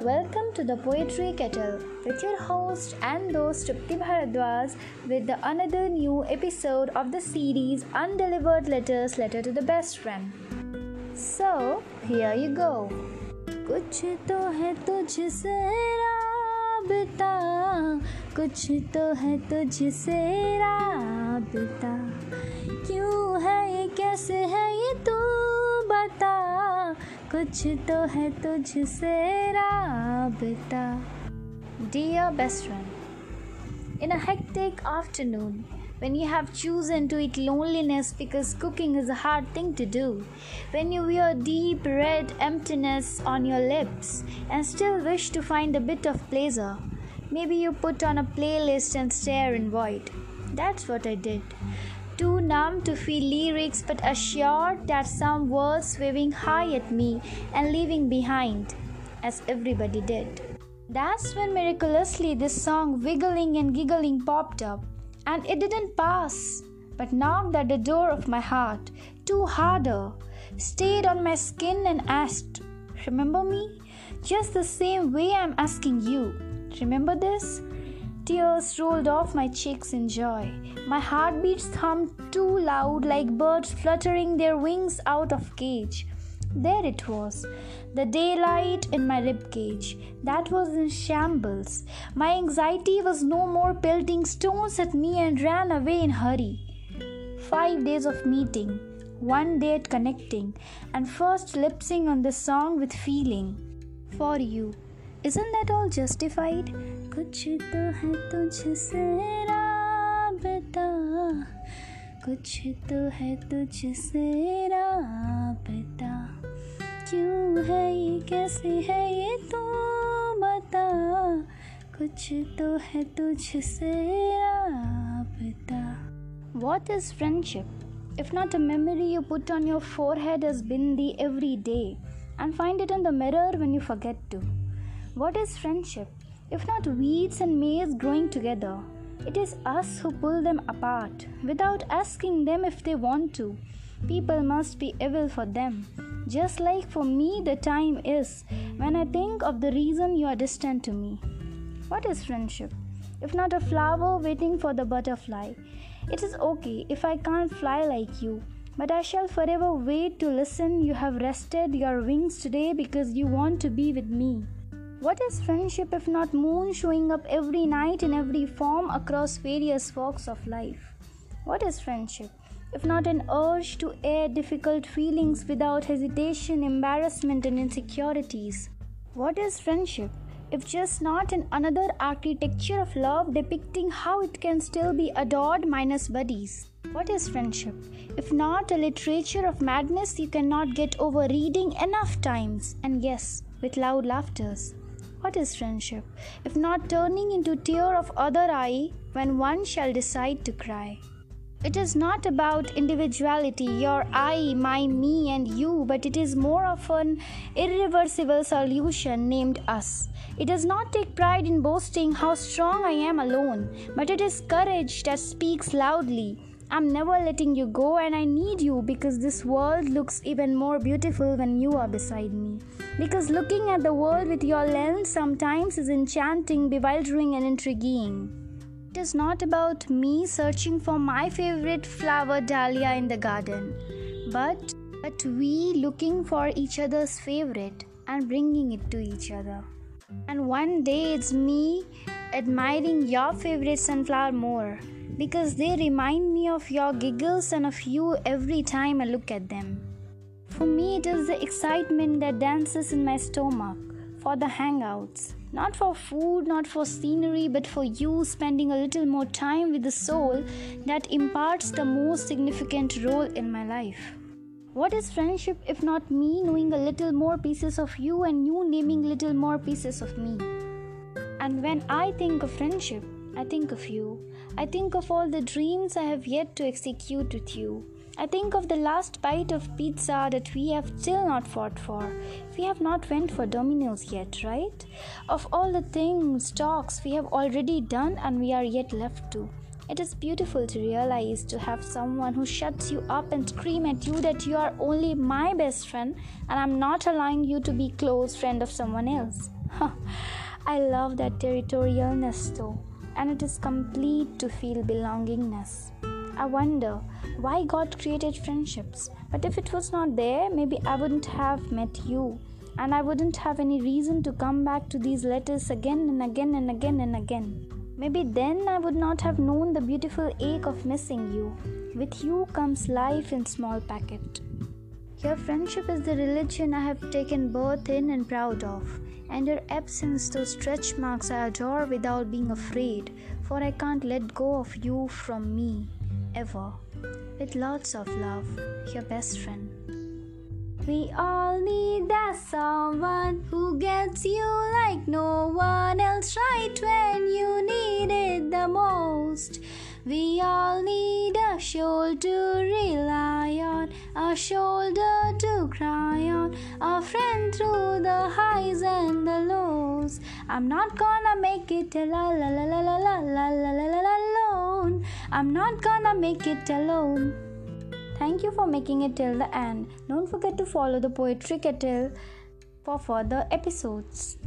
Welcome to the Poetry Kettle with your host and host Tripti Bharadwaj with the another new episode of the series Undelivered Letters Letter to the Best Friend. So, here you go. कुछ तो है तुझसे राबता कुछ तो है तुझसे राबता क्यों है ये कैसे है ये तू बता कुछ तो है तुझसे राबता Dear best friend, in a hectic afternoon, when you have chosen to eat loneliness because cooking is a hard thing to do, when you wear deep red emptiness on your lips and still wish to find a bit of pleasure, maybe you put on a playlist and stare in void. That's what I did. Too numb to feel lyrics, but assured that some words waving high at me and leaving behind, as everybody did. That's when miraculously this song, wiggling and giggling, popped up and it didn't pass, but knocked at the door of my heart, too harder, stayed on my skin and asked, Remember me? Just the same way I'm asking you. Remember this? Tears rolled off my cheeks in joy. My heartbeats hummed too loud like birds fluttering their wings out of cage. There it was, the daylight in my ribcage. That was in shambles. My anxiety was no more pelting stones at me and ran away in hurry. Five days of meeting, one date connecting, and first lip sync on the song with feeling. For you. Isn't that all justified? कुछ तो है तुझसे राबता कुछ तो है तुझसे राबता क्यों है ये कैसे है ये तू बता कुछ तो है तुझसे राबता What is friendship? If not a memory you put on your forehead as bindi every day and find it in the mirror when you forget to. What is friendship? If not weeds and maize growing together, it is us who pull them apart without asking them if they want to. People must be evil for them. Just like for me, the time is when I think of the reason you are distant to me. What is friendship? If not a flower waiting for the butterfly, it is okay if I can't fly like you, but I shall forever wait to listen. You have rested your wings today because you want to be with me. What is friendship if not moon showing up every night in every form across various walks of life? What is friendship if not an urge to air difficult feelings without hesitation, embarrassment, and insecurities? What is friendship if just not an another architecture of love depicting how it can still be adored minus buddies? What is friendship? If not a literature of madness you cannot get over reading enough times, and yes, with loud laughters. What is friendship? If not turning into tear of other eye when one shall decide to cry? It is not about individuality, your I, my, me, and you, but it is more of an irreversible solution named us. It does not take pride in boasting how strong I am alone, but it is courage that speaks loudly. I'm never letting you go, and I need you because this world looks even more beautiful when you are beside me. Because looking at the world with your lens sometimes is enchanting, bewildering, and intriguing. It is not about me searching for my favorite flower dahlia in the garden, but, but we looking for each other's favorite and bringing it to each other. And one day it's me admiring your favorite sunflower more because they remind me of your giggles and of you every time I look at them. For me, it is the excitement that dances in my stomach for the hangouts. Not for food, not for scenery, but for you spending a little more time with the soul that imparts the most significant role in my life. What is friendship if not me knowing a little more pieces of you and you naming little more pieces of me? And when I think of friendship, I think of you. I think of all the dreams I have yet to execute with you. I think of the last bite of pizza that we have still not fought for. We have not went for Domino's yet, right? Of all the things, talks we have already done and we are yet left to. It is beautiful to realize to have someone who shuts you up and scream at you that you are only my best friend and I'm not allowing you to be close friend of someone else. I love that territorialness though, and it is complete to feel belongingness. I wonder why God created friendships, but if it was not there, maybe I wouldn't have met you, and I wouldn't have any reason to come back to these letters again and again and again and again. Maybe then I would not have known the beautiful ache of missing you. With you comes life in small packet. Your friendship is the religion I have taken birth in and proud of, and your absence those stretch marks I adore without being afraid, for I can't let go of you from me, ever. With lots of love, your best friend. We all need that someone who gets you like no one else right when you need it the most. We all need a shoulder to rely on, a shoulder to cry on, a friend through the highs and the lows. I'm not gonna make it alone. I'm not gonna make it alone. Thank you for making it till the end. Don't forget to follow the Poetry Kettle for further episodes.